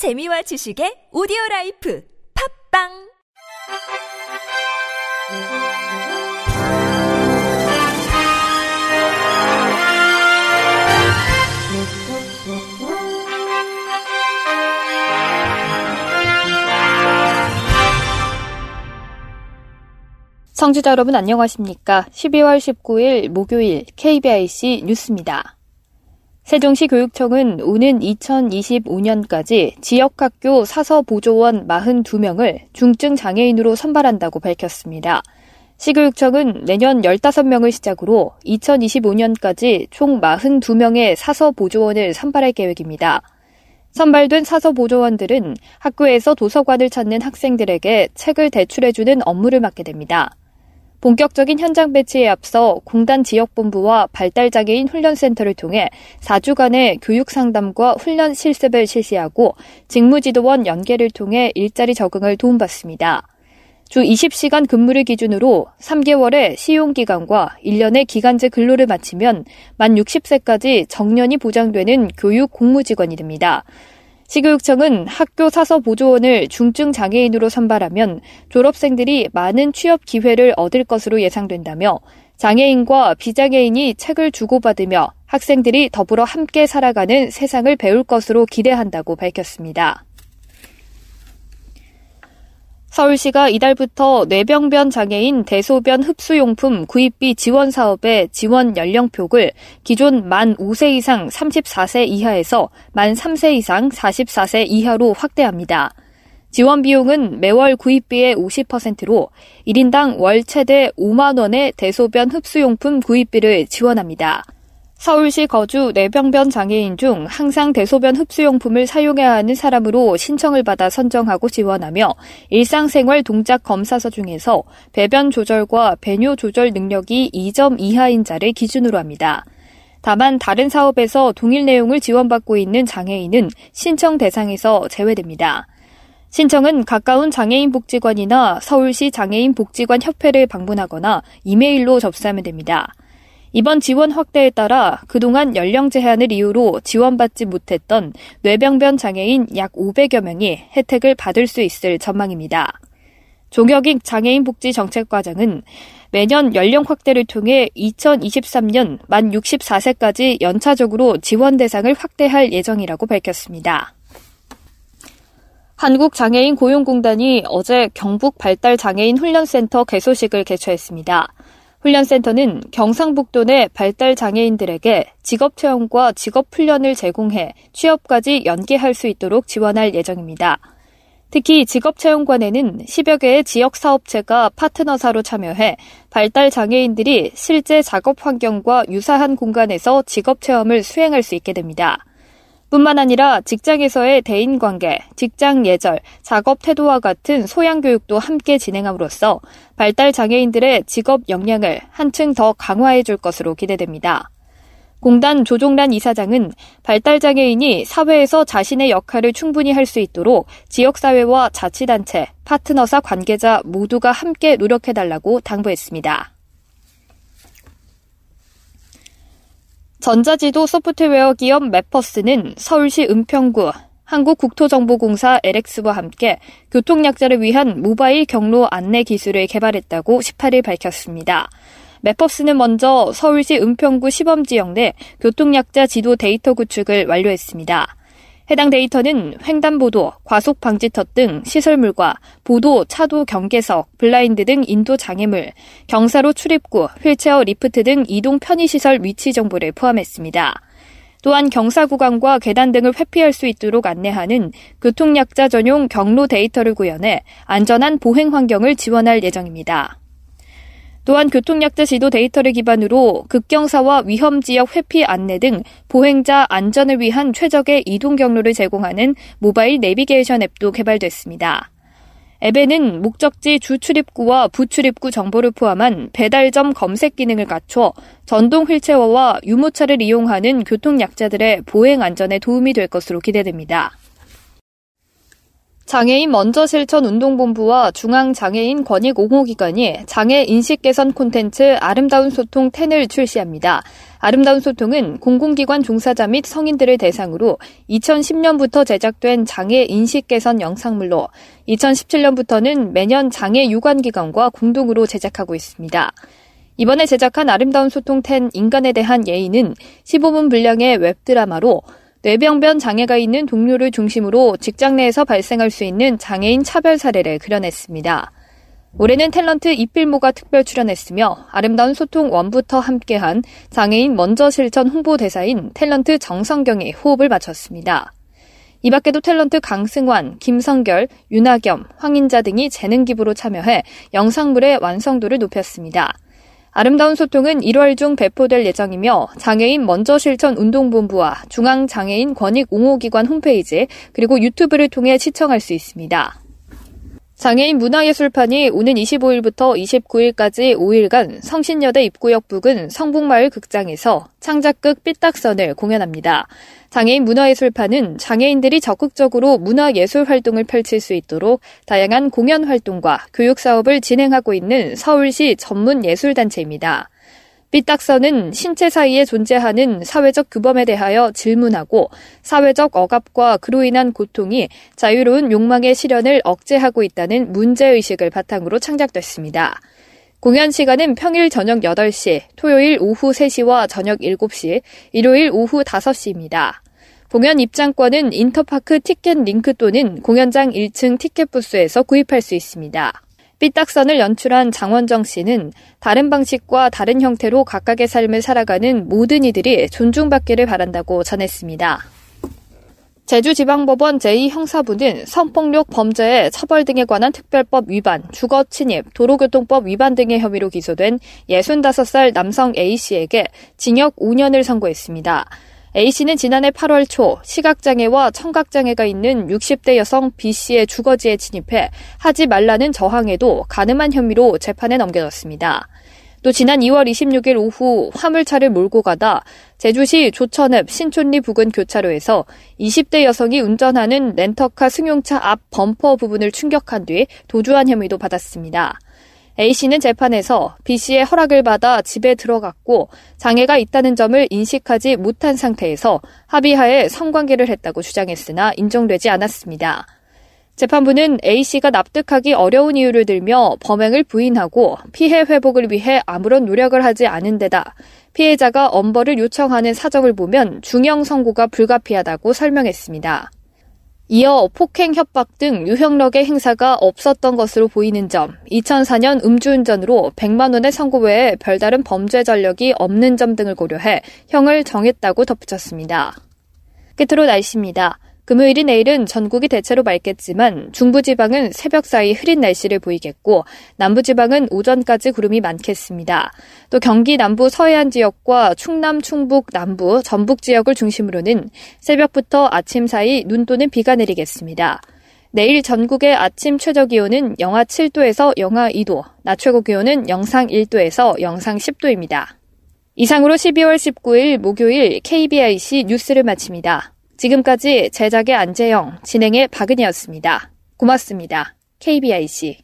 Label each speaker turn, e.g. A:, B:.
A: 재미와 지식의 오디오 라이프 팝빵
B: 청취자 여러분 안녕하십니까? 12월 19일 목요일 KBIC 뉴스입니다. 세종시 교육청은 오는 2025년까지 지역학교 사서 보조원 42명을 중증 장애인으로 선발한다고 밝혔습니다. 시교육청은 내년 15명을 시작으로 2025년까지 총 42명의 사서 보조원을 선발할 계획입니다. 선발된 사서 보조원들은 학교에서 도서관을 찾는 학생들에게 책을 대출해주는 업무를 맡게 됩니다. 본격적인 현장 배치에 앞서 공단 지역본부와 발달장애인 훈련센터를 통해 4주간의 교육 상담과 훈련 실습을 실시하고 직무지도원 연계를 통해 일자리 적응을 도움받습니다. 주 20시간 근무를 기준으로 3개월의 시용기간과 1년의 기간제 근로를 마치면 만 60세까지 정년이 보장되는 교육 공무직원이 됩니다. 시교육청은 학교 사서 보조원을 중증 장애인으로 선발하면 졸업생들이 많은 취업 기회를 얻을 것으로 예상된다며 장애인과 비장애인이 책을 주고받으며 학생들이 더불어 함께 살아가는 세상을 배울 것으로 기대한다고 밝혔습니다. 서울시가 이달부터 뇌병변 장애인 대소변 흡수용품 구입비 지원 사업의 지원 연령표를 기존 만 5세 이상 34세 이하에서 만 3세 이상 44세 이하로 확대합니다. 지원 비용은 매월 구입비의 50%로 1인당 월 최대 5만 원의 대소변 흡수용품 구입비를 지원합니다. 서울시 거주 뇌병변 장애인 중 항상 대소변 흡수용품을 사용해야 하는 사람으로 신청을 받아 선정하고 지원하며 일상생활 동작 검사서 중에서 배변 조절과 배뇨 조절 능력이 2점 이하인 자를 기준으로 합니다. 다만 다른 사업에서 동일 내용을 지원받고 있는 장애인은 신청 대상에서 제외됩니다. 신청은 가까운 장애인 복지관이나 서울시 장애인 복지관 협회를 방문하거나 이메일로 접수하면 됩니다. 이번 지원 확대에 따라 그동안 연령 제한을 이유로 지원받지 못했던 뇌병변 장애인 약 500여 명이 혜택을 받을 수 있을 전망입니다. 종혁익 장애인 복지 정책과장은 매년 연령 확대를 통해 2023년 만 64세까지 연차적으로 지원 대상을 확대할 예정이라고 밝혔습니다. 한국장애인 고용공단이 어제 경북 발달장애인 훈련센터 개소식을 개최했습니다. 훈련센터는 경상북도 내 발달 장애인들에게 직업 체험과 직업 훈련을 제공해 취업까지 연계할 수 있도록 지원할 예정입니다. 특히 직업체험관에는 10여 개의 지역 사업체가 파트너사로 참여해 발달 장애인들이 실제 작업 환경과 유사한 공간에서 직업 체험을 수행할 수 있게 됩니다. 뿐만 아니라 직장에서의 대인관계, 직장 예절, 작업 태도와 같은 소양 교육도 함께 진행함으로써 발달 장애인들의 직업 역량을 한층 더 강화해 줄 것으로 기대됩니다. 공단 조종란 이사장은 발달장애인이 사회에서 자신의 역할을 충분히 할 수 있도록 지역사회와 자치단체, 파트너사 관계자 모두가 함께 노력해달라고 당부했습니다. 전자지도 소프트웨어 기업 맵퍼스는 서울시 은평구 한국국토정보공사 LX와 함께 교통약자를 위한 모바일 경로 안내 기술을 개발했다고 18일 밝혔습니다. 맵퍼스는 먼저 서울시 은평구 시범지역 내 교통약자 지도 데이터 구축을 완료했습니다. 해당 데이터는 횡단보도, 과속 방지턱 등 시설물과 보도, 차도 경계석, 볼라드 등 인도 장애물, 경사로 출입구, 휠체어 리프트 등 이동 편의시설 위치 정보를 포함했습니다. 또한 경사 구간과 계단 등을 회피할 수 있도록 안내하는 교통약자 전용 경로 데이터를 구현해 안전한 보행 환경을 지원할 예정입니다. 또한 교통약자 지도 데이터를 기반으로 급경사와 위험지역 회피 안내 등 보행자 안전을 위한 최적의 이동 경로를 제공하는 모바일 내비게이션 앱도 개발됐습니다. 앱에는 목적지 주 출입구와 부출입구 정보를 포함한 배달점 검색 기능을 갖춰 전동 휠체어와 유모차를 이용하는 교통약자들의 보행 안전에 도움이 될 것으로 기대됩니다. 장애인 먼저 실천 운동본부와 중앙장애인 권익 옹호기관이 장애 인식 개선 콘텐츠 아름다운 소통 10을 출시합니다. 아름다운 소통은 공공기관 종사자 및 성인들을 대상으로 2010년부터 제작된 장애 인식 개선 영상물로 2017년부터는 매년 장애 유관기관과 공동으로 제작하고 있습니다. 이번에 제작한 아름다운 소통 10 인간에 대한 예의는 15분 분량의 웹드라마로 뇌병변 장애가 있는 동료를 중심으로 직장 내에서 발생할 수 있는 장애인 차별 사례를 그려냈습니다. 올해는 탤런트 이필모가 특별 출연했으며 아름다운 소통 원부터 함께한 장애인 먼저 실천 홍보 대사인 탤런트 정성경이 호흡을 맞췄습니다. 이 밖에도 탤런트 강승환, 김성결, 윤하겸, 황인자 등이 재능 기부로 참여해 영상물의 완성도를 높였습니다. 아름다운 소통은 1월 중 배포될 예정이며 장애인 먼저 실천 운동본부와 중앙장애인 권익 옹호기관 홈페이지 그리고 유튜브를 통해 시청할 수 있습니다. 장애인 문화예술판이 오는 25일부터 29일까지 5일간 성신여대 입구역 부근 성북마을 극장에서 창작극 삐딱선을 공연합니다. 장애인 문화예술판은 장애인들이 적극적으로 문화예술 활동을 펼칠 수 있도록 다양한 공연 활동과 교육 사업을 진행하고 있는 서울시 전문 예술단체입니다. 삐딱선은 신체 사이에 존재하는 사회적 규범에 대하여 질문하고 사회적 억압과 그로 인한 고통이 자유로운 욕망의 실현을 억제하고 있다는 문제의식을 바탕으로 창작됐습니다. 공연 시간은 평일 저녁 8시, 토요일 오후 3시와 저녁 7시, 일요일 오후 5시입니다. 공연 입장권은 인터파크 티켓 링크 또는 공연장 1층 티켓 부스에서 구입할 수 있습니다. 삐딱선을 연출한 장원정 씨는 다른 방식과 다른 형태로 각각의 삶을 살아가는 모든 이들이 존중받기를 바란다고 전했습니다. 제주지방법원 제2형사부는 성폭력 범죄의 처벌 등에 관한 특별법 위반, 주거 침입, 도로교통법 위반 등의 혐의로 기소된 65살 남성 A씨에게 징역 5년을 선고했습니다. A씨는 지난해 8월 초 시각장애와 청각장애가 있는 60대 여성 B씨의 주거지에 침입해 하지 말라는 저항에도 가늠한 혐의로 재판에 넘겨졌습니다. 또 지난 2월 26일 오후 화물차를 몰고 가다 제주시 조천읍 신촌리 부근 교차로에서 20대 여성이 운전하는 렌터카 승용차 앞 범퍼 부분을 충격한 뒤 도주한 혐의도 받았습니다. A씨는 재판에서 B씨의 허락을 받아 집에 들어갔고 장애가 있다는 점을 인식하지 못한 상태에서 합의하에 성관계를 했다고 주장했으나 인정되지 않았습니다. 재판부는 A씨가 납득하기 어려운 이유를 들며 범행을 부인하고 피해 회복을 위해 아무런 노력을 하지 않은 데다 피해자가 엄벌을 요청하는 사정을 보면 중형 선고가 불가피하다고 설명했습니다. 이어 폭행, 협박 등 유형력의 행사가 없었던 것으로 보이는 점, 2004년 음주운전으로 100만 원의 선고 외에 별다른 범죄 전력이 없는 점 등을 고려해 형을 정했다고 덧붙였습니다. 끝으로 날씨입니다. 금요일이 내일은 전국이 대체로 맑겠지만 중부지방은 새벽 사이 흐린 날씨를 보이겠고 남부지방은 오전까지 구름이 많겠습니다. 또 경기 남부 서해안 지역과 충남, 충북, 남부, 전북 지역을 중심으로는 새벽부터 아침 사이 눈 또는 비가 내리겠습니다. 내일 전국의 아침 최저 기온은 영하 7도에서 영하 2도, 낮 최고 기온은 영상 1도에서 영상 10도입니다. 이상으로 12월 19일 목요일 KBIC 뉴스를 마칩니다. 지금까지 제작의 안재영, 진행의 박은이었습니다. 고맙습니다. KBIC.